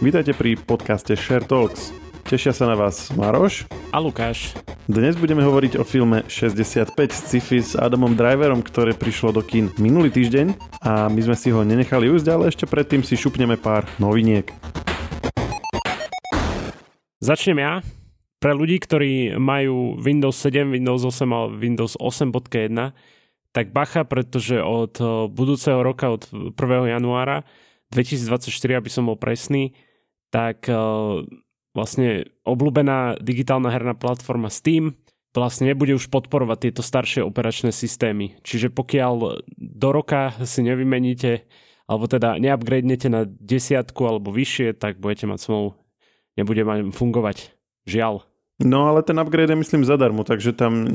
Vítajte pri podcaste Share Talks. Tešia sa na vás Maroš a Lukáš. Dnes budeme hovoriť o filme 65 sci-fi s Adamom Driverom, ktoré prišlo do kín minulý týždeň a my sme si ho nenechali ujsť, ale ešte predtým si šupneme pár noviniek. Začnem ja. Pre ľudí, ktorí majú Windows 7, Windows 8 a Windows 8.1, tak bacha, pretože od budúceho roka, od 1. januára 2024, aby som bol presný, tak uh, vlastne obľúbená digitálna herná platforma Steam vlastne nebude už podporovať tieto staršie operačné systémy. Čiže pokiaľ do roka si nevymeníte alebo teda neupgradenete na desiatku alebo vyššie, tak budete mať smolu. Nebude mať fungovať. Žiaľ. No ale ten upgrade je myslím zadarmo, takže tam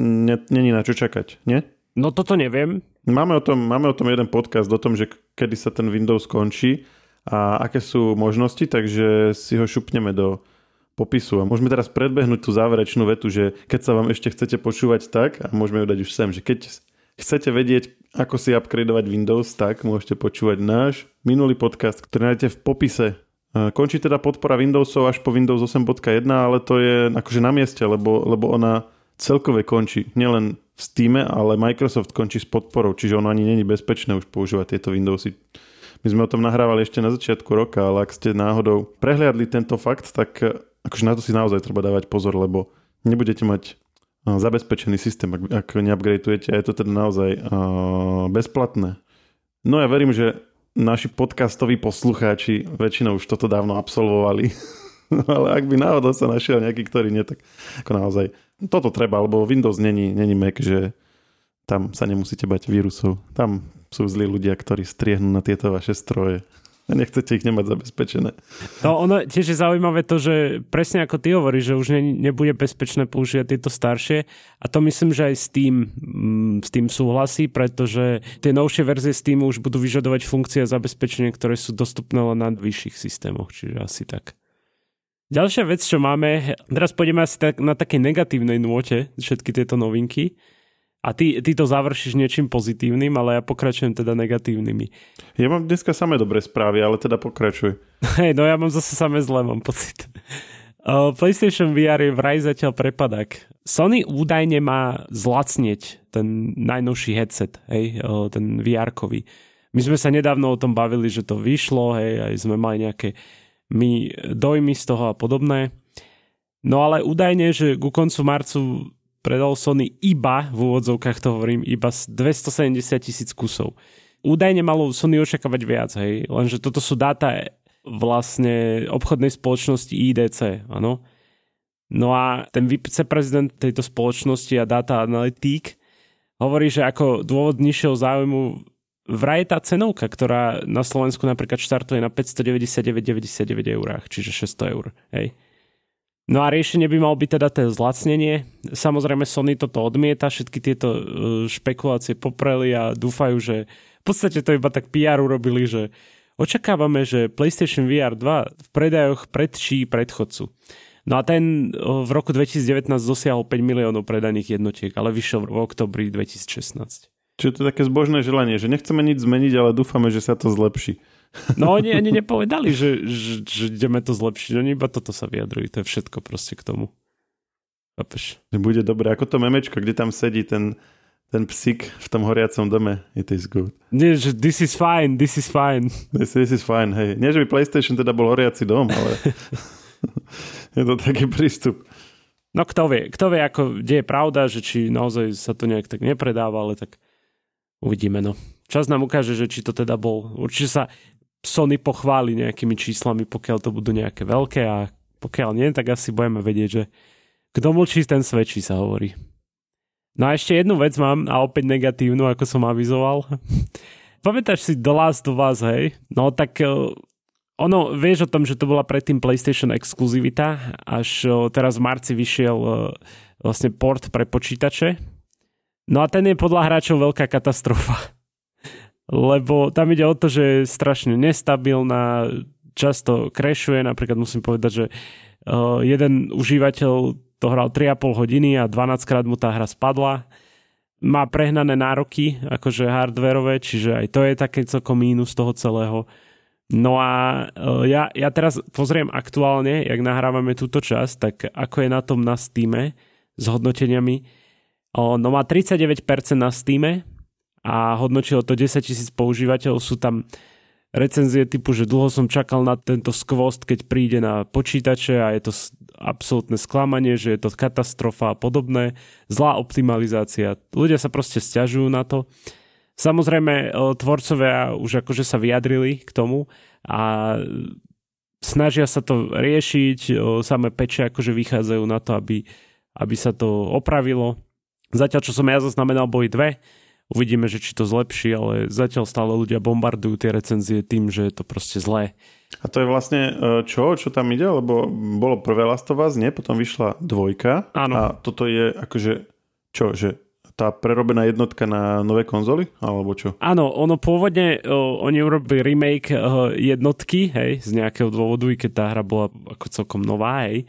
není na čo čakať, nie? No toto neviem. Máme o, tom, máme o tom jeden podcast, o tom, že kedy sa ten Windows končí a aké sú možnosti, takže si ho šupneme do popisu. A môžeme teraz predbehnúť tú záverečnú vetu, že keď sa vám ešte chcete počúvať tak, a môžeme ju dať už sem, že keď chcete vedieť, ako si upgradeovať Windows, tak môžete počúvať náš minulý podcast, ktorý nájdete v popise. Končí teda podpora Windowsov až po Windows 8.1, ale to je akože na mieste, lebo, lebo ona celkové končí. Nielen v Steam, ale Microsoft končí s podporou, čiže ono ani není bezpečné už používať tieto Windowsy my sme o tom nahrávali ešte na začiatku roka, ale ak ste náhodou prehliadli tento fakt, tak eh, akože na to si naozaj treba dávať pozor, lebo nebudete mať eh, zabezpečený systém, ak, ak neupgradeujete a je to teda naozaj uh, bezplatné. No ja verím, že naši podcastoví poslucháči väčšinou už toto dávno absolvovali. ale ak by náhodou sa našiel nejaký, ktorý nie, tak ako naozaj toto treba, lebo Windows není, není Mac, že tam sa nemusíte bať vírusov. Tam sú zlí ľudia, ktorí striehnú na tieto vaše stroje a nechcete ich nemať zabezpečené. No ono tiež je zaujímavé to, že presne ako ty hovoríš, že už ne, nebude bezpečné používať tieto staršie a to myslím, že aj s tým, mm, s tým súhlasí, pretože tie novšie verzie Steam už budú vyžadovať funkcie a zabezpečenie, ktoré sú dostupné len na vyšších systémoch, čiže asi tak. Ďalšia vec, čo máme, teraz pôjdeme asi tak na takej negatívnej nôte, všetky tieto novinky, a ty, ty to završíš niečím pozitívnym, ale ja pokračujem teda negatívnymi. Ja mám dneska samé dobré správy, ale teda pokračuj. Hej, no ja mám zase samé zlé, mám pocit. Uh, PlayStation VR je vraj zatiaľ prepadak. Sony údajne má zlacnieť ten najnovší headset, hej, uh, ten VR-kový. My sme sa nedávno o tom bavili, že to vyšlo, hej, aj sme mali nejaké my dojmy z toho a podobné. No ale údajne, že ku koncu marcu predal Sony iba, v úvodzovkách to hovorím, iba 270 tisíc kusov. Údajne malo Sony očakávať viac, hej, lenže toto sú dáta vlastne obchodnej spoločnosti IDC, áno. No a ten viceprezident tejto spoločnosti a data analytík hovorí, že ako dôvod nižšieho záujmu vraj tá cenovka, ktorá na Slovensku napríklad štartuje na 599,99 eurách, čiže 600 eur. Hej. No a riešenie by malo byť teda to zlacnenie. Samozrejme Sony toto odmieta, všetky tieto e, špekulácie popreli a dúfajú, že v podstate to iba tak PR urobili, že očakávame, že PlayStation VR 2 v predajoch predčí predchodcu. No a ten e, v roku 2019 dosiahol 5 miliónov predaných jednotiek, ale vyšiel v oktobri 2016. Čiže to je také zbožné želanie, že nechceme nič zmeniť, ale dúfame, že sa to zlepší. No oni ani nepovedali, že, že, že ideme to zlepšiť. Oni iba toto sa vyjadrujú. To je všetko proste k tomu. Chápeš? Bude dobré. Ako to memečko, kde tam sedí ten, ten psík v tom horiacom dome. It is good. Nie, že this is fine, this is fine. This, this is fine, hej. Nie, že by PlayStation teda bol horiaci dom, ale je to taký prístup. No kto vie, kto vie, ako, kde je pravda, že či naozaj sa to nejak tak nepredáva, ale tak uvidíme, no. Čas nám ukáže, že či to teda bol. Určite sa Sony pochváli nejakými číslami, pokiaľ to budú nejaké veľké a pokiaľ nie, tak asi budeme vedieť, že kto mlčí, ten svedčí, sa hovorí. No a ešte jednu vec mám a opäť negatívnu, ako som avizoval. Pamätáš si The Last of Us, hej? No tak e, ono, vieš o tom, že to bola predtým PlayStation exkluzivita, až e, teraz v marci vyšiel e, vlastne port pre počítače. No a ten je podľa hráčov veľká katastrofa lebo tam ide o to, že je strašne nestabilná, často crashuje, napríklad musím povedať, že uh, jeden užívateľ to hral 3,5 hodiny a 12 krát mu tá hra spadla. Má prehnané nároky, akože hardwareové, čiže aj to je také celkom mínus toho celého. No a e, ja, ja teraz pozriem aktuálne, jak nahrávame túto časť, tak ako je na tom na Steam s hodnoteniami. No má 39% na Steam a hodnotilo to 10 tisíc používateľov. Sú tam recenzie typu, že dlho som čakal na tento skvost, keď príde na počítače a je to absolútne sklamanie, že je to katastrofa a podobné. Zlá optimalizácia. Ľudia sa proste stiažujú na to. Samozrejme, e, tvorcovia už akože sa vyjadrili k tomu a snažia sa to riešiť, e, samé peče akože vychádzajú na to, aby, aby sa to opravilo. Zatiaľ, čo som ja zaznamenal, boli dve. Uvidíme, že či to zlepší, ale zatiaľ stále ľudia bombardujú tie recenzie tým, že je to proste zlé. A to je vlastne e, čo? Čo tam ide? Lebo bolo prvé Last of Us, nie? Potom vyšla dvojka. Áno. A toto je akože čo? Že tá prerobená jednotka na nové konzoly? Alebo čo? Áno, ono pôvodne, o, oni urobili remake o, jednotky, hej, z nejakého dôvodu, i keď tá hra bola ako celkom nová, hej.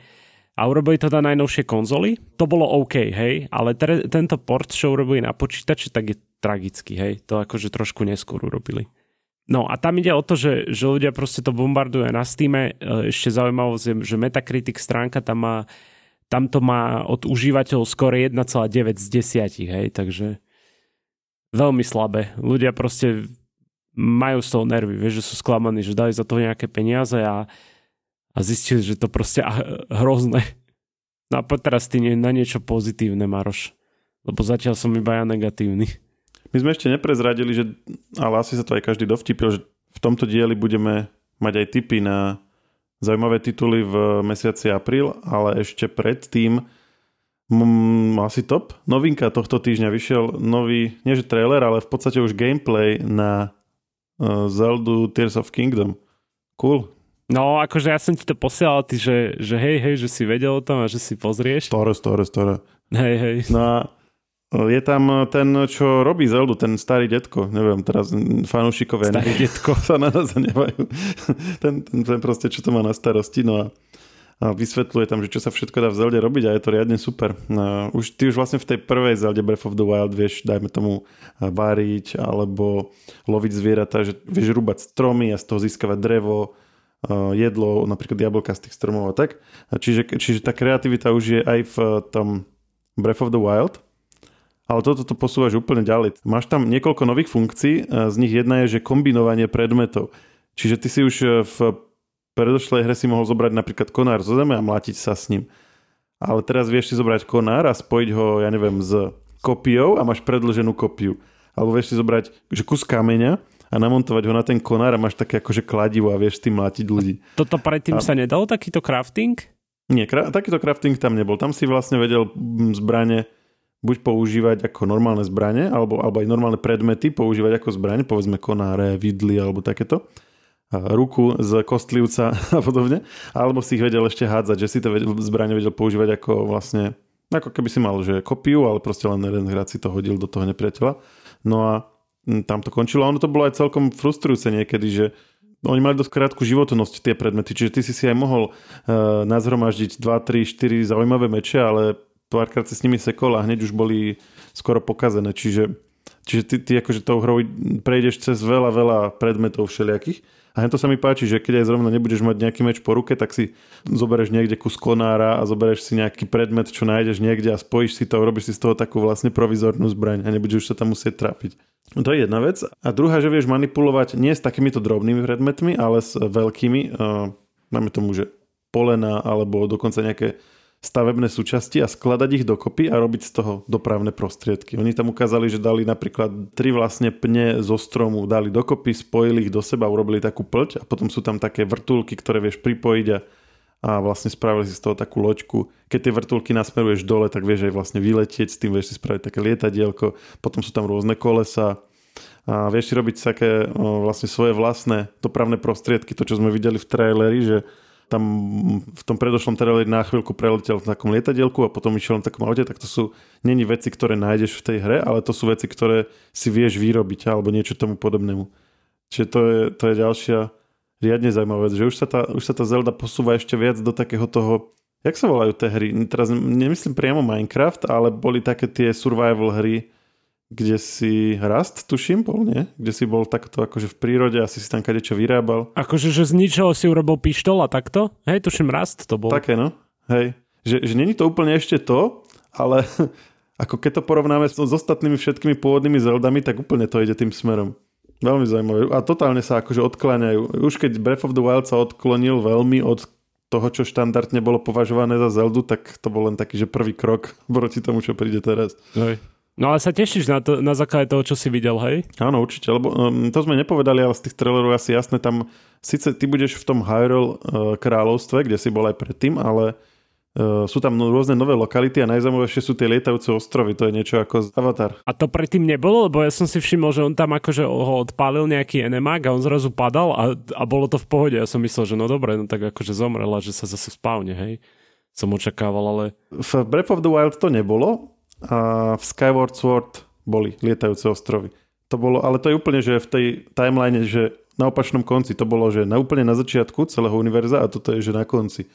A urobili to na najnovšie konzoly. To bolo OK, hej, ale tre, tento port, čo urobili na počítači, tak je tragický, hej. To akože trošku neskôr urobili. No a tam ide o to, že, že ľudia proste to bombardujú na Steam. E, ešte zaujímavosť je, že Metacritic stránka tam má tam to má od užívateľov skoro 1,9 z 10, hej, takže veľmi slabé. Ľudia proste majú z toho nervy, vieš, že sú sklamaní, že dali za to nejaké peniaze a, a zistili, že to proste hrozné. No a teraz ty na niečo pozitívne, Maroš. Lebo zatiaľ som iba ja negatívny. My sme ešte neprezradili, že, ale asi sa to aj každý dovtipil, že v tomto dieli budeme mať aj tipy na zaujímavé tituly v mesiaci apríl, ale ešte predtým mm, asi top. Novinka tohto týždňa vyšiel nový, nie že trailer, ale v podstate už gameplay na uh, Zelda Tears of Kingdom. Cool. No, akože ja som ti to posielal, ty, že, že hej, hej, že si vedel o tom a že si pozrieš. Store, store, store. Hej, hej. No a je tam ten, čo robí Zeldu, ten starý detko. Neviem, teraz fanúšikovia starý ne, detko. sa na nás zanevajú. ten, ten, ten proste, čo to má na starosti. No a, a vysvetľuje tam, že čo sa všetko dá v Zelde robiť a je to riadne super. No, už, ty už vlastne v tej prvej Zelde Breath of the Wild vieš, dajme tomu, váriť alebo loviť zvieratá, že vieš rúbať stromy a z toho získavať drevo, jedlo, napríklad jablka z tých stromov a tak. Čiže, čiže tá kreativita už je aj v tom Breath of the Wild ale toto to posúvaš úplne ďalej. Máš tam niekoľko nových funkcií, z nich jedna je, že kombinovanie predmetov. Čiže ty si už e, v predošlej hre si mohol zobrať napríklad konár zo zeme a mlátiť sa s ním. Ale teraz vieš si zobrať konár a spojiť ho, ja neviem, s kopiou a máš predlženú kopiu. Alebo vieš si zobrať že kus kameňa a namontovať ho na ten konár a máš také akože kladivo a vieš s tým mlátiť ľudí. Toto predtým a... sa nedalo takýto crafting? Nie, kra- takýto crafting tam nebol. Tam si vlastne vedel zbranie buď používať ako normálne zbranie, alebo, alebo aj normálne predmety používať ako zbranie, povedzme konáre, vidly alebo takéto ruku z kostlivca a podobne, alebo si ich vedel ešte hádzať, že si to zbranie vedel používať ako vlastne, ako keby si mal, že kopiu, ale proste len jeden hráč si to hodil do toho nepriateľa. No a tam to končilo. A ono to bolo aj celkom frustrujúce niekedy, že oni mali dosť krátku životnosť tie predmety, čiže ty si si aj mohol uh, nazhromaždiť 2, 3, 4 zaujímavé meče, ale párkrát si s nimi sekol a hneď už boli skoro pokazené, čiže, čiže ty, ty akože tou hrou prejdeš cez veľa, veľa predmetov všelijakých a to sa mi páči, že keď aj zrovna nebudeš mať nejaký meč po ruke, tak si zoberieš niekde kus konára a zoberieš si nejaký predmet, čo nájdeš niekde a spojíš si to robíš si z toho takú vlastne provizornú zbraň a nebudeš sa tam musieť trápiť. To je jedna vec. A druhá, že vieš manipulovať nie s takýmito drobnými predmetmi, ale s veľkými, uh, máme tomu, že polena alebo dokonca nejaké stavebné súčasti a skladať ich dokopy a robiť z toho dopravné prostriedky. Oni tam ukázali, že dali napríklad tri vlastne pne zo stromu, dali dokopy, spojili ich do seba, urobili takú plť a potom sú tam také vrtulky, ktoré vieš pripojiť a, a vlastne spravili si z toho takú loďku. Keď tie vrtulky nasmeruješ dole, tak vieš aj vlastne vyletieť, s tým vieš si spraviť také lietadielko, potom sú tam rôzne kolesa, a vieš si robiť také vlastne svoje vlastné dopravné prostriedky, to čo sme videli v traileri, že tam v tom predošlom traileri na chvíľku preletel v takom lietadielku a potom išiel na takom aute, tak to sú není veci, ktoré nájdeš v tej hre, ale to sú veci, ktoré si vieš vyrobiť alebo niečo tomu podobnému. Čiže to je, to je ďalšia riadne zaujímavá vec, že už sa, tá, už sa tá Zelda posúva ešte viac do takého toho, jak sa volajú tie hry? Teraz nemyslím priamo Minecraft, ale boli také tie survival hry, kde si rast, tuším, bol, nie? Kde si bol takto akože v prírode, asi si tam kadečo vyrábal. Akože, že z ničoho si urobil pištol a takto? Hej, tuším, rast to bol. Také, no. Hej. Že, že není to úplne ešte to, ale ako keď to porovnáme s ostatnými všetkými pôvodnými Zeldami, tak úplne to ide tým smerom. Veľmi zaujímavé. A totálne sa akože odkláňajú. Už keď Breath of the Wild sa odklonil veľmi od toho, čo štandardne bolo považované za Zeldu, tak to bol len taký, že prvý krok proti tomu, čo príde teraz. Hej. No ale sa tešíš na, to, na základe toho, čo si videl, hej? Áno, určite, lebo um, to sme nepovedali, ale z tých trailerov asi jasné, tam síce ty budeš v tom Hyrule uh, kráľovstve, kde si bol aj predtým, ale uh, sú tam no, rôzne nové lokality a najzaujímavejšie sú tie lietajúce ostrovy, to je niečo ako Avatar. A to predtým nebolo, lebo ja som si všimol, že on tam akože ho odpálil nejaký enemák a on zrazu padal a, a bolo to v pohode. Ja som myslel, že no dobre, no tak akože zomrel a že sa zase spávne, hej? Som očakával, ale... V Breath of the Wild to nebolo, a v Skyward Sword boli lietajúce ostrovy. To bolo, ale to je úplne, že v tej timeline, že na opačnom konci to bolo, že na úplne na začiatku celého univerza a toto je, že na konci.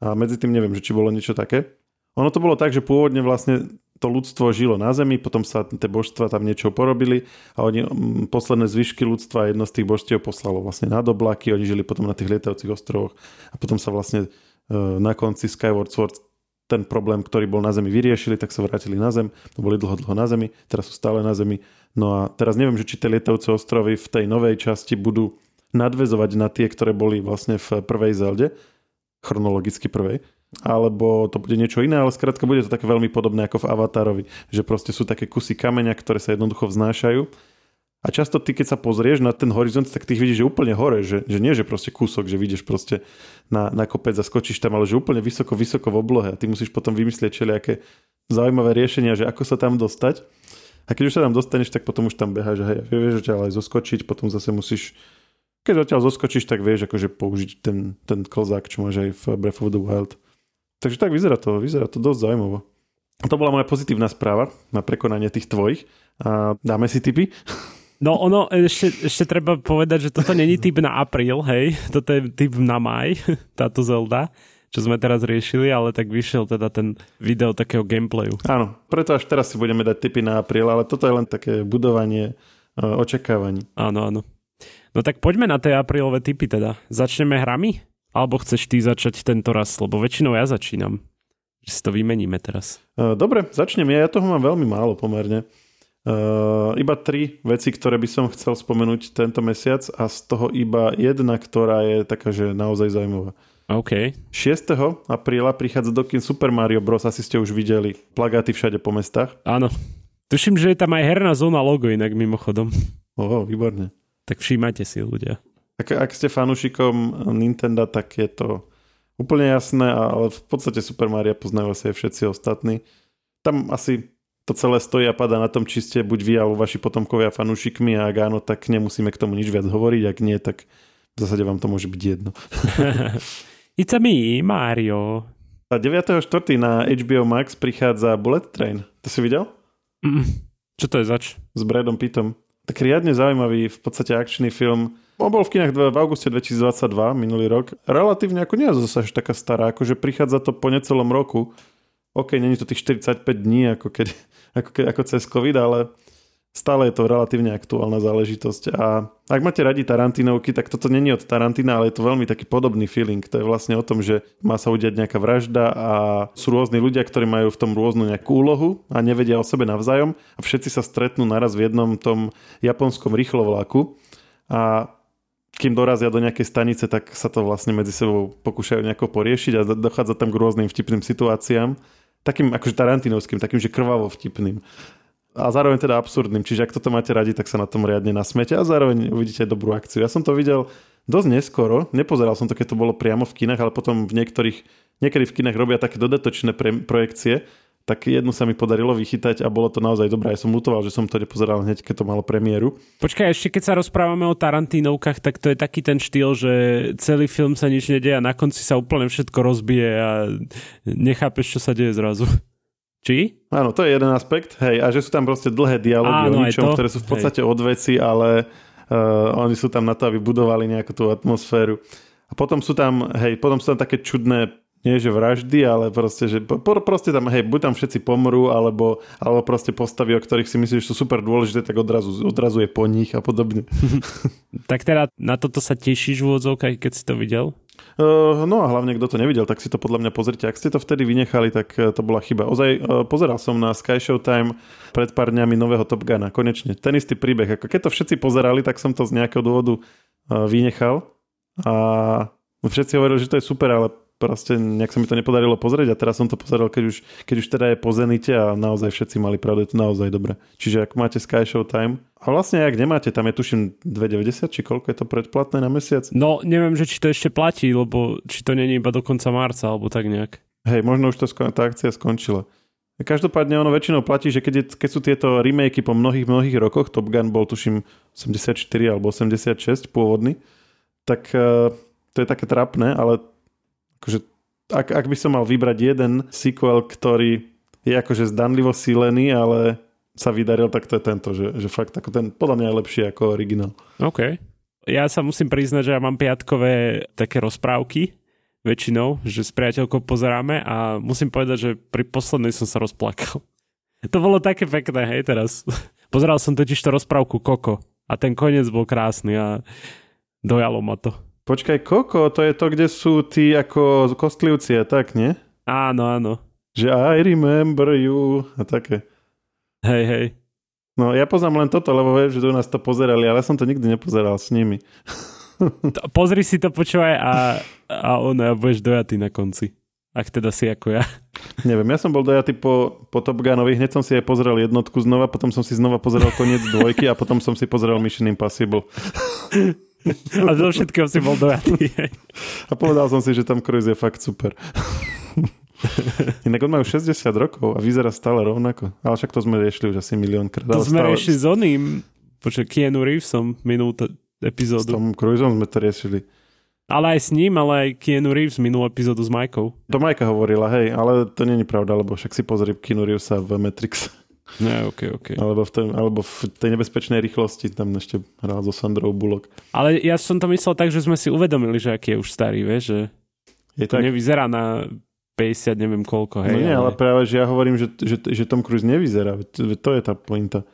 A medzi tým neviem, že či bolo niečo také. Ono to bolo tak, že pôvodne vlastne to ľudstvo žilo na Zemi, potom sa tie božstva tam niečo porobili a oni mm, posledné zvyšky ľudstva jedno z tých božstiev poslalo vlastne na oblaky, oni žili potom na tých lietajúcich ostrovoch a potom sa vlastne e, na konci Skyward Sword ten problém, ktorý bol na Zemi, vyriešili, tak sa vrátili na Zem. Boli dlho, dlho na Zemi, teraz sú stále na Zemi. No a teraz neviem, že či tie lietavúce ostrovy v tej novej časti budú nadvezovať na tie, ktoré boli vlastne v prvej Zelde, chronologicky prvej, alebo to bude niečo iné, ale skrátka bude to také veľmi podobné ako v Avatarovi, že proste sú také kusy kameňa, ktoré sa jednoducho vznášajú a často ty, keď sa pozrieš na ten horizont, tak ty vidíš, že úplne hore, že, že nie, že proste kúsok, že vidíš proste na, na kopec a skočíš tam, ale že úplne vysoko, vysoko v oblohe a ty musíš potom vymyslieť všelijaké zaujímavé riešenia, že ako sa tam dostať. A keď už sa tam dostaneš, tak potom už tam beháš, hej, vieš ale aj zoskočiť, potom zase musíš, keď odtiaľ zoskočíš, tak vieš akože použiť ten, ten klzák, čo máš aj v Breath of the Wild. Takže tak vyzerá to, vyzerá to dosť zaujímavo. A to bola moja pozitívna správa na prekonanie tých tvojich. A dáme si tipy? No ono, ešte, ešte treba povedať, že toto není typ na apríl, hej, toto je typ na maj, táto Zelda, čo sme teraz riešili, ale tak vyšiel teda ten video takého gameplayu. Áno, preto až teraz si budeme dať typy na apríl, ale toto je len také budovanie uh, očakávaní. Áno, áno. No tak poďme na tie aprílové typy teda. Začneme hrami? Alebo chceš ty začať tento raz? Lebo väčšinou ja začínam. Že si to vymeníme teraz. Uh, dobre, začnem ja. Ja toho mám veľmi málo pomerne. Uh, iba tri veci, ktoré by som chcel spomenúť tento mesiac a z toho iba jedna, ktorá je taká, že naozaj zaujímavá. OK. 6. apríla prichádza do kin Super Mario Bros. Asi ste už videli plagáty všade po mestách. Áno. Tuším, že je tam aj herná zóna logo inak mimochodom. Oho, výborne. Tak všímajte si ľudia. Ak, ak ste fanúšikom Nintendo, tak je to úplne jasné, ale v podstate Super Mario poznajú asi aj všetci ostatní. Tam asi to celé stojí a padá na tom, či ste buď vy alebo vaši potomkovia fanúšikmi a ak áno, tak nemusíme k tomu nič viac hovoriť, ak nie, tak v zásade vám to môže byť jedno. It's a me, Mario. A 9.4. na HBO Max prichádza Bullet Train. To si videl? Mm, čo to je zač? S Bradom Pittom. Tak riadne zaujímavý, v podstate akčný film. On bol v kinách v auguste 2022, minulý rok. Relatívne ako nie je zase až taká stará, akože prichádza to po necelom roku. OK, není to tých 45 dní, ako keď ako, ako cez COVID, ale stále je to relatívne aktuálna záležitosť. A ak máte radi Tarantinovky, tak toto není od Tarantina, ale je to veľmi taký podobný feeling. To je vlastne o tom, že má sa udiať nejaká vražda a sú rôzni ľudia, ktorí majú v tom rôznu nejakú úlohu a nevedia o sebe navzájom a všetci sa stretnú naraz v jednom tom japonskom rýchlovláku a kým dorazia do nejakej stanice, tak sa to vlastne medzi sebou pokúšajú nejako poriešiť a dochádza tam k rôznym vtipným situáciám takým akože tarantinovským, takým, že krvavo vtipným. A zároveň teda absurdným. Čiže ak toto máte radi, tak sa na tom riadne nasmete a zároveň uvidíte aj dobrú akciu. Ja som to videl dosť neskoro, nepozeral som to, keď to bolo priamo v kinách, ale potom v niektorých, niekedy v kinách robia také dodatočné pre, projekcie tak jednu sa mi podarilo vychytať a bolo to naozaj dobré. Ja som lutoval, že som to nepozeral hneď, keď to malo premiéru. Počkaj, ešte keď sa rozprávame o Tarantínovkách, tak to je taký ten štýl, že celý film sa nič nedie a na konci sa úplne všetko rozbije a nechápeš, čo sa deje zrazu. Či? Áno, to je jeden aspekt. Hej, a že sú tam proste dlhé dialógy Áno, o ničom, ktoré sú v podstate hej. odveci, ale uh, oni sú tam na to, aby budovali nejakú tú atmosféru. A potom sú tam, hej, potom sú tam také čudné nie že vraždy, ale proste, že proste tam, hej, buď tam všetci pomrú, alebo, alebo proste postavy, o ktorých si myslíš, že sú super dôležité, tak odrazu, odrazu je po nich a podobne. tak teda na toto sa tešíš v úvodzovkách, keď si to videl? Uh, no a hlavne, kto to nevidel, tak si to podľa mňa pozrite. Ak ste to vtedy vynechali, tak uh, to bola chyba. Ozaj, uh, pozeral som na Sky Showtime pred pár dňami nového Top Guna. Konečne. Ten istý príbeh. Ako keď to všetci pozerali, tak som to z nejakého dôvodu vynechal. A všetci hovorili, že to je super, ale proste nejak sa mi to nepodarilo pozrieť a teraz som to pozeral, keď už, keď už teda je po Zenite a naozaj všetci mali pravdu, je to naozaj dobre. Čiže ak máte Sky Show Time, a vlastne ak nemáte, tam je tuším 2,90, či koľko je to predplatné na mesiac? No, neviem, že či to ešte platí, lebo či to není iba do konca marca, alebo tak nejak. Hej, možno už to, tá akcia skončila. Každopádne ono väčšinou platí, že keď, je, keď sú tieto remakey po mnohých, mnohých rokoch, Top Gun bol tuším 84 alebo 86 pôvodný, tak uh, to je také trapné, ale akože, ak, ak by som mal vybrať jeden sequel, ktorý je akože zdanlivo sílený, ale sa vydaril, tak to je tento, že, že fakt ako ten podľa mňa je lepší ako originál. OK. Ja sa musím priznať, že ja mám piatkové také rozprávky väčšinou, že s priateľkou pozeráme a musím povedať, že pri poslednej som sa rozplakal. To bolo také pekné, hej, teraz. Pozeral som totiž to rozprávku Koko a ten koniec bol krásny a dojalo ma to. Počkaj, Koko, to je to, kde sú tí ako kostlivci a tak, nie? Áno, áno. Že I remember you a také. Hej, hej. No ja poznám len toto, lebo viem, že do nás to pozerali, ale ja som to nikdy nepozeral s nimi. To, pozri si to, počúvaj a, a ono, ja budeš dojatý na konci. Ak teda si ako ja. Neviem, ja som bol dojatý po, po Top Gunovi, hneď som si aj pozrel jednotku znova, potom som si znova pozrel koniec dvojky a potom som si pozrel Mission Impossible. A zo všetkého si bol dojatý. A povedal som si, že tam Cruise je fakt super. Inak on už 60 rokov a vyzerá stále rovnako. Ale však to sme riešili už asi miliónkrát. To sme stále... riešili s oným, počkaj, Keanu Reevesom minulú epizódu. S tom Cruiseom sme to riešili. Ale aj s ním, ale aj Keanu Reeves minulú epizódu s Majkou. To Majka hovorila, hej, ale to není pravda, lebo však si pozri Keanu Reevesa v Matrix. Nie, ok, ok. Alebo v, tej, alebo v tej nebezpečnej rýchlosti tam ešte hral so Sandrou Bullock. Ale ja som to myslel tak, že sme si uvedomili, že aký je už starý, vieš, že je to tak... nevyzerá na 50, neviem koľko, hej. No nie, ale, ale práve, že ja hovorím, že, že, že Tom Cruise nevyzerá. To je tá pointa.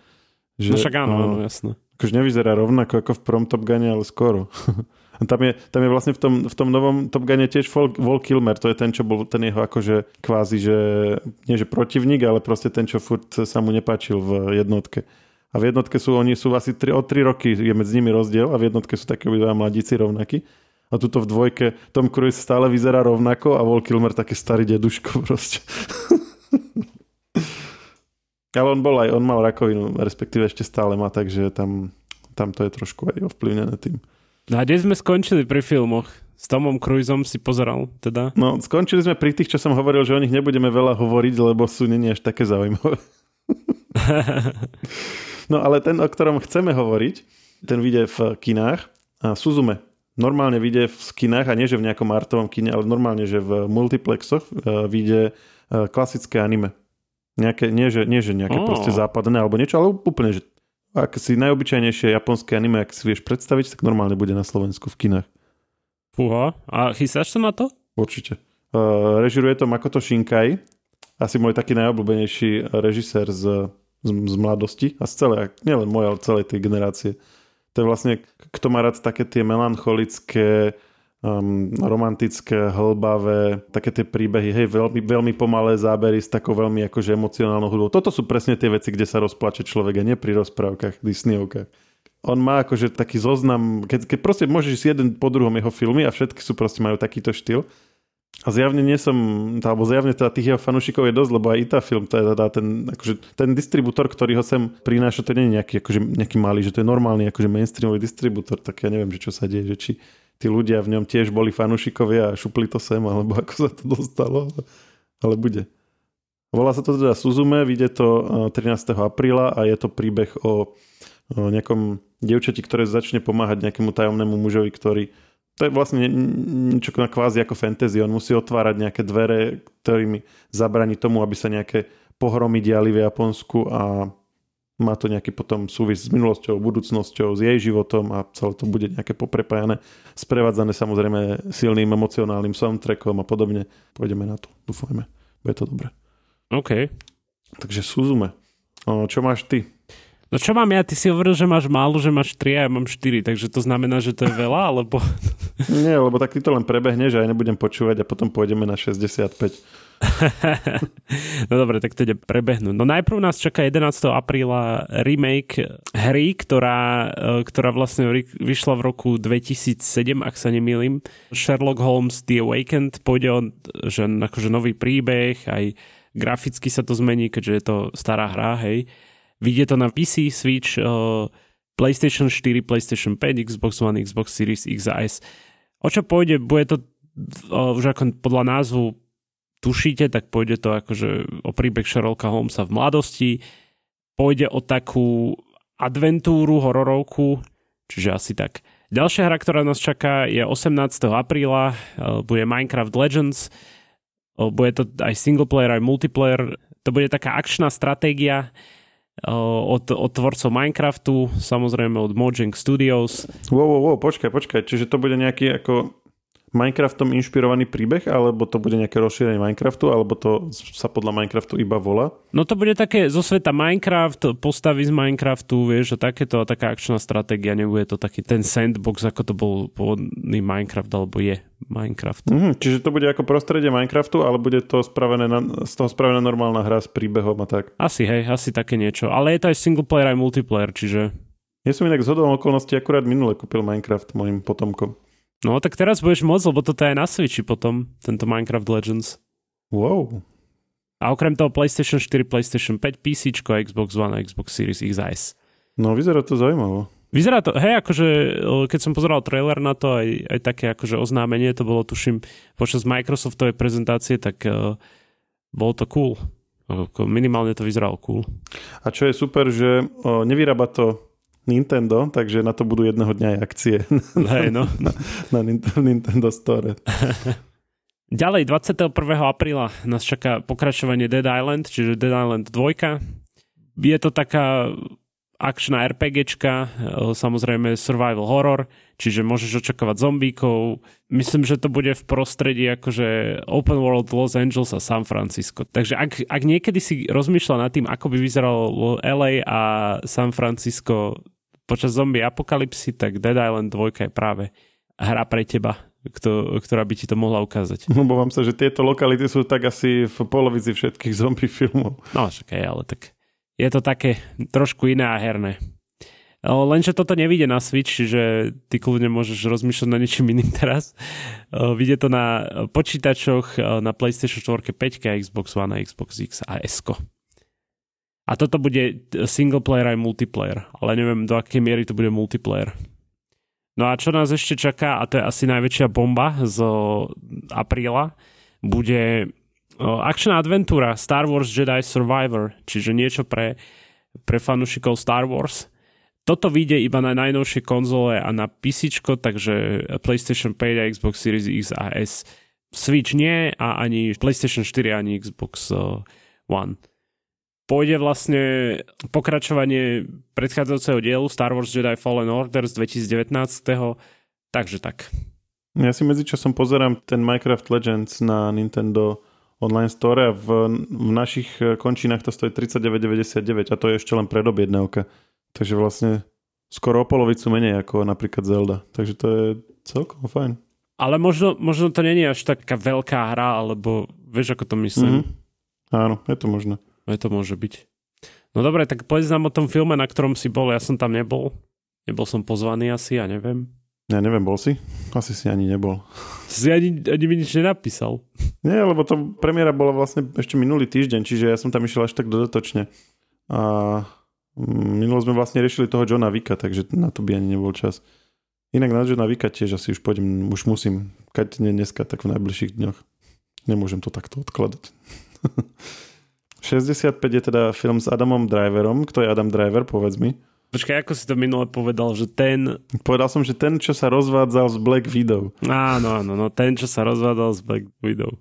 Že, no však áno, áno, jasné. Akože nevyzerá rovnako ako v prvom Top Gune, ale skoro. Tam je, tam je vlastne v tom, v tom novom Top Gune tiež Vol Kilmer, to je ten, čo bol ten jeho akože kvázi, že nie že protivník, ale proste ten, čo furt sa mu nepáčil v jednotke. A v jednotke sú, oni sú asi 3, o 3 roky je medzi nimi rozdiel a v jednotke sú také obidva mladíci rovnakí. A tuto v dvojke Tom Cruise stále vyzerá rovnako a Vol Kilmer taký starý deduško proste. Ale on bol aj, on mal rakovinu, respektíve ešte stále má, takže tam, tam to je trošku aj ovplyvnené tým. No a kde sme skončili pri filmoch? S Tomom Cruiseom si pozeral teda? No, skončili sme pri tých, čo som hovoril, že o nich nebudeme veľa hovoriť, lebo sú není až také zaujímavé. no ale ten, o ktorom chceme hovoriť, ten vyjde v kinách a Suzume. Normálne vyjde v kinách a nie, že v nejakom artovom kine, ale normálne, že v multiplexoch uh, vyjde uh, klasické anime. Nejaké, nie, že, nie, že nejaké oh. proste západné alebo niečo, ale úplne, že ak si najobyčajnejšie japonské anime, ak si vieš predstaviť, tak normálne bude na Slovensku v kinách. Fúha, a chystáš sa na to? Určite. Uh, režiruje to Makoto Shinkai, asi môj taký najobľúbenejší režisér z, z, z mladosti a z celej, nielen môj, ale celej tej generácie. To je vlastne, kto má rád také tie melancholické, um, romantické, hlbavé, také tie príbehy, hej, veľmi, veľmi pomalé zábery s takou veľmi akože emocionálnou hudbou. Toto sú presne tie veci, kde sa rozplače človek a nie pri rozprávkach, Disneyovkách. On má akože taký zoznam, keď, keď proste môžeš si jeden po druhom jeho filmy a všetky sú proste majú takýto štýl. A zjavne nie som, alebo zjavne teda tých jeho fanúšikov je dosť, lebo aj tá film, teda ten, akože, ten distribútor, ktorý ho sem prináša, to nie je nejaký, akože, nejaký malý, že to je normálny akože mainstreamový distribútor, tak ja neviem, že čo sa deje, že či, tí ľudia v ňom tiež boli fanúšikovia a šupli to sem, alebo ako sa to dostalo, ale bude. Volá sa to teda Suzume, vyjde to 13. Eh, apríla a je to príbeh o nejakom dievčati, ktoré začne pomáhať nejakému tajomnému mužovi, ktorý to je vlastne niečo na kvázi ako fantasy. On musí otvárať nejaké dvere, ktorými zabraní tomu, aby sa nejaké pohromy diali v Japonsku a má to nejaký potom súvis s minulosťou, budúcnosťou, s jej životom a celé to bude nejaké poprepájané, sprevádzané samozrejme silným emocionálnym soundtrackom a podobne. Pôjdeme na to, dúfajme. Bude to dobre. OK. Takže Suzume. O, čo máš ty? No čo mám ja? Ty si hovoril, že máš málo, že máš 3 a ja mám 4, takže to znamená, že to je veľa, alebo... Nie, lebo tak ty to len prebehneš a ja nebudem počúvať a potom pôjdeme na 65. no dobre, tak to ide prebehnúť. No najprv nás čaká 11. apríla remake hry, ktorá, e, ktorá vlastne vyšla v roku 2007, ak sa nemýlim. Sherlock Holmes The Awakened pôjde o že akože nový príbeh, aj graficky sa to zmení, keďže je to stará hra, hej. Vidie to na PC, Switch, uh, PlayStation 4, PlayStation 5, Xbox One, Xbox Series X a S. O čo pôjde? Bude to uh, už ako podľa názvu tušíte, tak pôjde to akože o príbeh Sherlocka Holmesa v mladosti. Pôjde o takú adventúru, hororovku, čiže asi tak. Ďalšia hra, ktorá nás čaká, je 18. apríla, bude Minecraft Legends. Bude to aj single player, aj multiplayer. To bude taká akčná stratégia, od, od tvorcov Minecraftu, samozrejme od Mojang Studios. Wow, wow, wow, počkaj, počkaj, čiže to bude nejaký ako Minecraftom inšpirovaný príbeh, alebo to bude nejaké rozšírenie Minecraftu, alebo to sa podľa Minecraftu iba volá? No to bude také zo sveta Minecraft, postavy z Minecraftu, vieš, a takéto, taká akčná stratégia, nebude to taký ten sandbox, ako to bol pôvodný Minecraft, alebo je Minecraft. Mhm, čiže to bude ako prostredie Minecraftu, ale bude to spravené na, z toho spravená normálna hra s príbehom a tak? Asi, hej, asi také niečo. Ale je to aj single player, aj multiplayer, čiže... Ja som inak zhodol okolností akurát minule kúpil Minecraft mojim potomkom. No tak teraz budeš môcť, lebo toto je na Switchi potom, tento Minecraft Legends. Wow. A okrem toho PlayStation 4, PlayStation 5, PC, Xbox One a Xbox Series X a S. No vyzerá to zaujímavo. Vyzerá to, hej, akože keď som pozeral trailer na to, aj, aj také akože oznámenie, to bolo tuším počas Microsoftovej prezentácie, tak uh, bolo to cool. Minimálne to vyzeralo cool. A čo je super, že uh, nevyrába to Nintendo, takže na to budú jedného dňa aj akcie Hej, no. na, na Nintendo Store. Ďalej, 21. apríla nás čaká pokračovanie Dead Island, čiže Dead Island 2. Je to taká akčná RPGčka, e, samozrejme survival horror, čiže môžeš očakávať zombíkov. Myslím, že to bude v prostredí akože open world Los Angeles a San Francisco. Takže ak, ak niekedy si rozmýšľa nad tým, ako by vyzeralo LA a San Francisco počas zombie apokalipsy, tak Dead Island 2 je práve hra pre teba, kto, ktorá by ti to mohla ukázať. Obávam sa, že tieto lokality sú tak asi v polovici všetkých zombie filmov. No však aj, ale tak je to také trošku iné a herné. Lenže toto nevíde na Switch, čiže ty kľudne môžeš rozmýšľať na niečím iným teraz. Vidie to na počítačoch, na PlayStation 4, 5, Xbox One, Xbox X a S. A toto bude single player aj multiplayer, ale neviem do akej miery to bude multiplayer. No a čo nás ešte čaká, a to je asi najväčšia bomba z apríla, bude akčná adventúra Star Wars Jedi Survivor, čiže niečo pre, pre fanúšikov Star Wars. Toto vyjde iba na najnovšie konzole a na PC, takže PlayStation 5 a Xbox Series X a S. Switch nie a ani PlayStation 4 ani Xbox One pôjde vlastne pokračovanie predchádzajúceho dielu Star Wars Jedi Fallen Order z 2019. Takže tak. Ja si medzičasom pozerám ten Minecraft Legends na Nintendo online store a v, v našich končinách to stojí 39,99 a to je ešte len predobjednávka. Takže vlastne skoro o polovicu menej ako napríklad Zelda. Takže to je celkom fajn. Ale možno, možno to není až taká veľká hra, alebo vieš, ako to myslím. Mm-hmm. Áno, je to možné. Aj to môže byť. No dobre, tak povedz nám o tom filme, na ktorom si bol. Ja som tam nebol. Nebol som pozvaný asi, ja neviem. Ja neviem, bol si? Asi si ani nebol. Si ani, ani mi nič nenapísal. Nie, lebo to premiéra bola vlastne ešte minulý týždeň, čiže ja som tam išiel až tak dodatočne. A mm, minulo sme vlastne riešili toho Johna Vika, takže na to by ani nebol čas. Inak na Johna Vika tiež asi už pôjdem, už musím. Keď nie dneska, tak v najbližších dňoch. Nemôžem to takto odkladať. 65 je teda film s Adamom Driverom. Kto je Adam Driver, povedz mi. Počkaj, ako si to minule povedal, že ten... Povedal som, že ten, čo sa rozvádzal z Black Widow. Áno, áno, no ten, čo sa rozvádzal z Black Widow.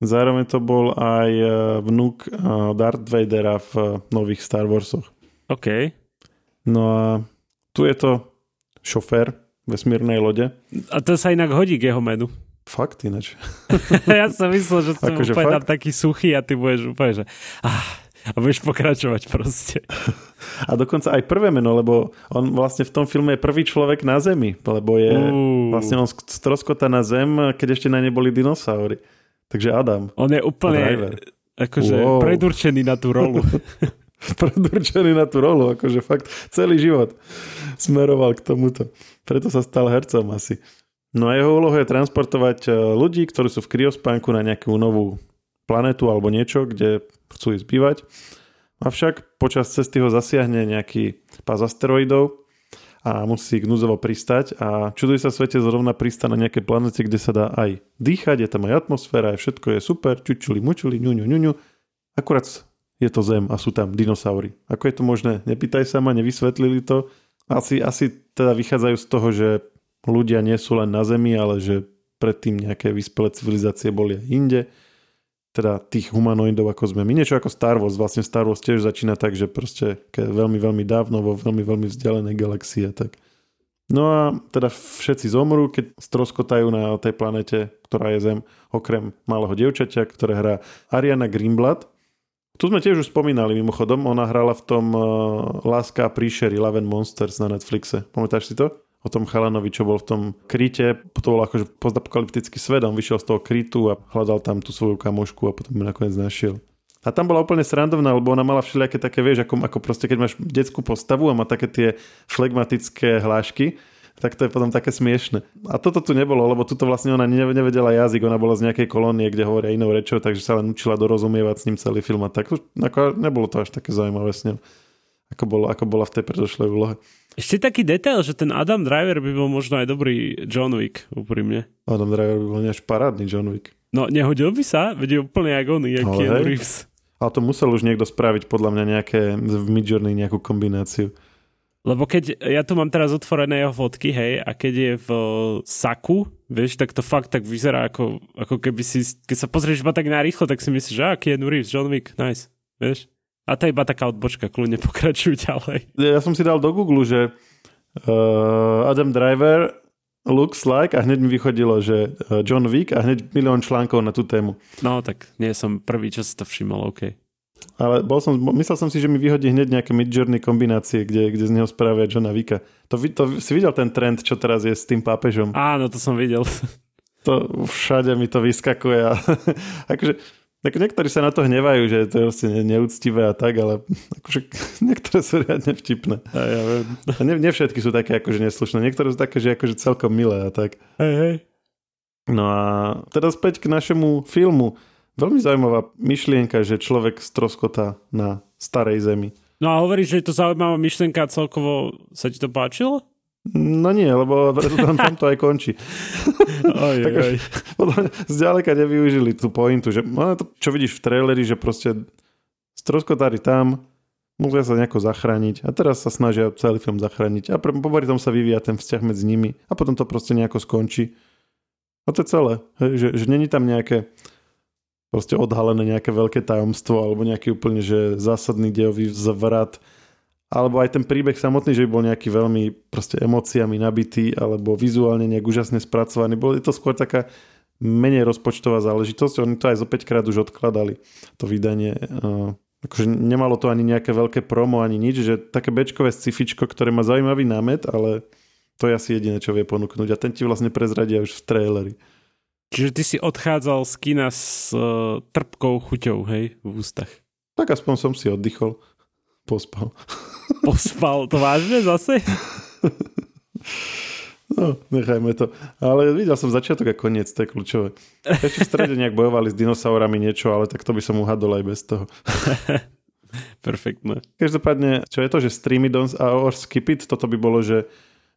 Zároveň to bol aj e, vnúk e, Darth Vadera v e, nových Star Warsoch. OK. No a tu je to šofér vesmírnej lode. A to sa inak hodí k jeho menu. Fakt ináč. ja som myslel, že som Akože úplne fakt? taký suchý a ty budeš úplne, že ah, a budeš pokračovať proste. A dokonca aj prvé meno, lebo on vlastne v tom filme je prvý človek na Zemi, lebo je Uú. vlastne on stroskota na Zem, keď ešte na neboli dinosaury. Takže Adam, On je úplne Driver. akože Wow. predurčený na tú rolu. predurčený na tú rolu, akože fakt celý život smeroval k tomuto. Preto sa stal hercom asi. No a jeho úlohou je transportovať e, ľudí, ktorí sú v kriospánku na nejakú novú planetu alebo niečo, kde chcú ísť bývať. Avšak počas cesty ho zasiahne nejaký pás asteroidov a musí núzovo pristať a čuduje sa svete zrovna pristá na nejakej planete, kde sa dá aj dýchať, je tam aj atmosféra, aj všetko je super, čučuli, mučuli, ňuňu, ňuňu. Akurát je to zem a sú tam dinosaury. Ako je to možné? Nepýtaj sa ma, nevysvetlili to. Asi, asi teda vychádzajú z toho, že ľudia nie sú len na Zemi, ale že predtým nejaké vyspelé civilizácie boli aj inde. Teda tých humanoidov ako sme my. Niečo ako Star Wars. Vlastne Star Wars tiež začína tak, že proste veľmi, veľmi dávno vo veľmi, veľmi vzdialenej galaxii tak. No a teda všetci zomrú, keď stroskotajú na tej planete, ktorá je Zem, okrem malého dievčaťa, ktoré hrá Ariana Greenblatt. Tu sme tiež už spomínali mimochodom, ona hrala v tom uh, Láska a príšery Love and Monsters na Netflixe. Pamätáš si to? O tom chalanovi, čo bol v tom kryte, to bol akože postapokalyptický svet, on vyšiel z toho krytu a hľadal tam tú svoju kamošku a potom ju nakoniec našiel. A tam bola úplne srandovná, lebo ona mala všelijaké také, vieš, ako, ako proste keď máš detskú postavu a má také tie flegmatické hlášky, tak to je potom také smiešne. A toto tu nebolo, lebo tuto vlastne ona ne- nevedela jazyk, ona bola z nejakej kolónie, kde hovoria inou rečou, takže sa len učila dorozumievať s ním celý film a tak. Ako, nebolo to až také zaujímavé s ňou, ako, bolo, ako bola v tej predošlej úlohe. Ešte taký detail, že ten Adam Driver by bol možno aj dobrý John Wick, úprimne. Adam Driver by bol než parádny John Wick. No, nehodil by sa? Veď je úplne on, jak Ale Keanu. Reeves. Ale to musel už niekto spraviť podľa mňa nejaké v Midjourney nejakú kombináciu. Lebo keď, ja tu mám teraz otvorené jeho fotky, hej, a keď je v saku, vieš, tak to fakt tak vyzerá ako, ako keby si, keď sa pozrieš iba tak narýchlo, tak si myslíš, že a Keanu Reeves, John Wick, nice, vieš. A to je iba taká odbočka, kľudne pokračuj ďalej. Ja som si dal do Google, že uh, Adam Driver looks like a hneď mi vychodilo, že uh, John Wick a hneď milión článkov na tú tému. No tak nie som prvý, čo si to všimol, OK. Ale bol som, myslel som si, že mi vyhodí hneď nejaké midjourney kombinácie, kde, kde z neho spravia Johna Wicka. To, to si videl ten trend, čo teraz je s tým pápežom? Áno, to som videl. To všade mi to vyskakuje. A, akože, tak niektorí sa na to hnevajú, že to je vlastne neúctivé a tak, ale akože, niektoré sú riadne vtipné. A ja viem. A ne, ne všetky sú také akože neslušné. Niektoré sú také, že akože celkom milé a tak. Hej, hej. No a teda späť k našemu filmu. Veľmi zaujímavá myšlienka, že človek stroskotá na starej zemi. No a hovoríš, že je to zaujímavá myšlienka celkovo sa ti to páčilo? No nie, lebo tam, tam to aj končí. Oj, Tak oj. Zďaleka nevyužili tú pointu, že no, to, čo vidíš v traileri, že proste stroskotári tam, musia sa nejako zachrániť a teraz sa snažia celý film zachrániť a popri tom sa vyvíja ten vzťah medzi nimi a potom to proste nejako skončí. A to je celé. Hej, že, že není tam nejaké proste odhalené nejaké veľké tajomstvo alebo nejaký úplne že zásadný dejový zvrat alebo aj ten príbeh samotný, že by bol nejaký veľmi proste emóciami nabitý alebo vizuálne nejak úžasne spracovaný. Bolo je to skôr taká menej rozpočtová záležitosť. Oni to aj zo 5 krát už odkladali, to vydanie. Uh, akože nemalo to ani nejaké veľké promo, ani nič, že také bečkové scifičko, ktoré má zaujímavý námet, ale to je asi jediné, čo vie ponúknuť. A ten ti vlastne prezradia už v traileri. Čiže ty si odchádzal z kina s uh, trpkou chuťou, hej, v ústach. Tak aspoň som si oddychol. Pospal. Pospal to vážne zase? No, nechajme to. Ale videl som začiatok a koniec, to je kľúčové. Ešte v strede nejak bojovali s dinosaurami niečo, ale tak to by som uhadol aj bez toho. Perfektné. Každopádne, čo je to, že stream it don't- or skip it, toto by bolo, že,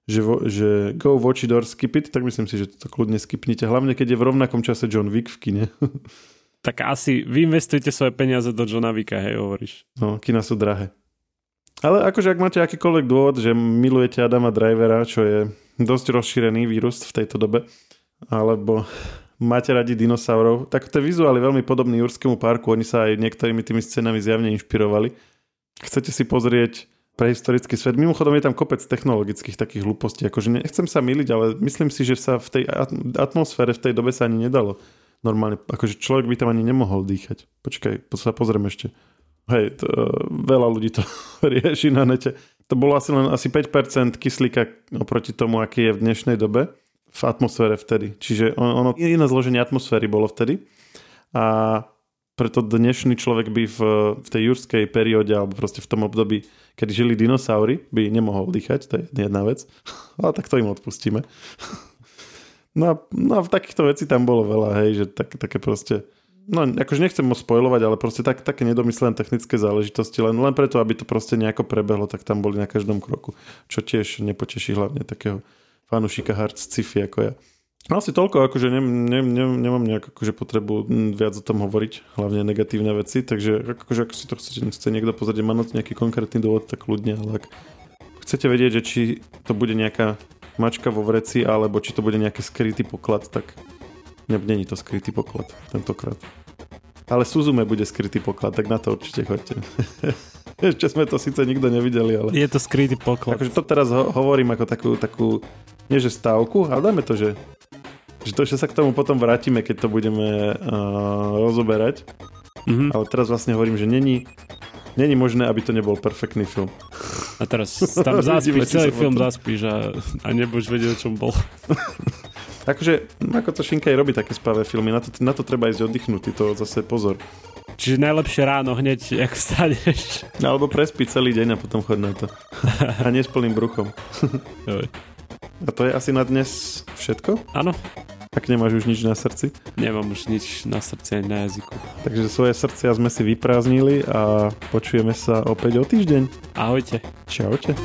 že, vo, že go watch it or skip it, tak myslím si, že to kľudne skipnite. Hlavne, keď je v rovnakom čase John Wick v kine. Tak asi vy investujte svoje peniaze do Johna Wicka, hej, hovoríš. No, kina sú drahé. Ale akože ak máte akýkoľvek dôvod, že milujete Adama Drivera, čo je dosť rozšírený vírus v tejto dobe, alebo máte radi dinosaurov, tak to je veľmi podobný Jurskému parku. Oni sa aj niektorými tými scénami zjavne inšpirovali. Chcete si pozrieť prehistorický svet. Mimochodom je tam kopec technologických takých hlúpostí. Akože nechcem sa miliť, ale myslím si, že sa v tej atmosfére v tej dobe sa ani nedalo normálne, akože človek by tam ani nemohol dýchať. Počkaj, sa pozriem ešte. Hej, to, veľa ľudí to rieši na nete. To bolo asi len asi 5% kyslíka oproti tomu, aký je v dnešnej dobe v atmosfére vtedy. Čiže ono, iné zloženie atmosféry bolo vtedy. A preto dnešný človek by v, v tej jurskej perióde alebo proste v tom období, kedy žili dinosaury, by nemohol dýchať, to je jedna vec. Ale tak to im odpustíme. No a, no a takýchto vecí tam bolo veľa, hej, že tak, také proste no akože nechcem mo spojovať, ale proste tak, také nedomyslené technické záležitosti, len, len preto, aby to proste nejako prebehlo, tak tam boli na každom kroku, čo tiež nepoteší hlavne takého fanušika hard sci-fi ako ja. No asi toľko, akože ne, ne, ne, nemám nejak akože potrebu viac o tom hovoriť, hlavne negatívne veci, takže akože ak si to chcete, chce niekto pozrieť, má nejaký konkrétny dôvod, tak ľudne, ale ak chcete vedieť, že či to bude nejaká mačka vo vreci, alebo či to bude nejaký skrytý poklad, tak není to skrytý poklad tentokrát. Ale Suzume bude skrytý poklad, tak na to určite choďte. Ešte sme to síce nikto nevideli, ale... Je to skrytý poklad. Akože to teraz ho- hovorím ako takú, takú, nie že stávku, ale dáme to, že že to, že sa k tomu potom vrátime, keď to budeme uh, rozoberať. Mm-hmm. Ale teraz vlastne hovorím, že není, není možné, aby to nebol perfektný film. A teraz tam zaspíš, celý film zaspíš a, a nebudeš vedieť, o čom bol. akože, ako to Šinkaj robí také spavé filmy, na to, na to treba ísť oddychnutý, to zase pozor. Čiže najlepšie ráno hneď, jak vstaneš. Alebo prespiť celý deň a potom chod na to. A nie s plným bruchom. A to je asi na dnes všetko? Áno. Ak nemáš už nič na srdci? Nemám už nič na srdci ani na jazyku. Takže svoje srdcia sme si vyprázdnili a počujeme sa opäť o týždeň. Ahojte. Čaute.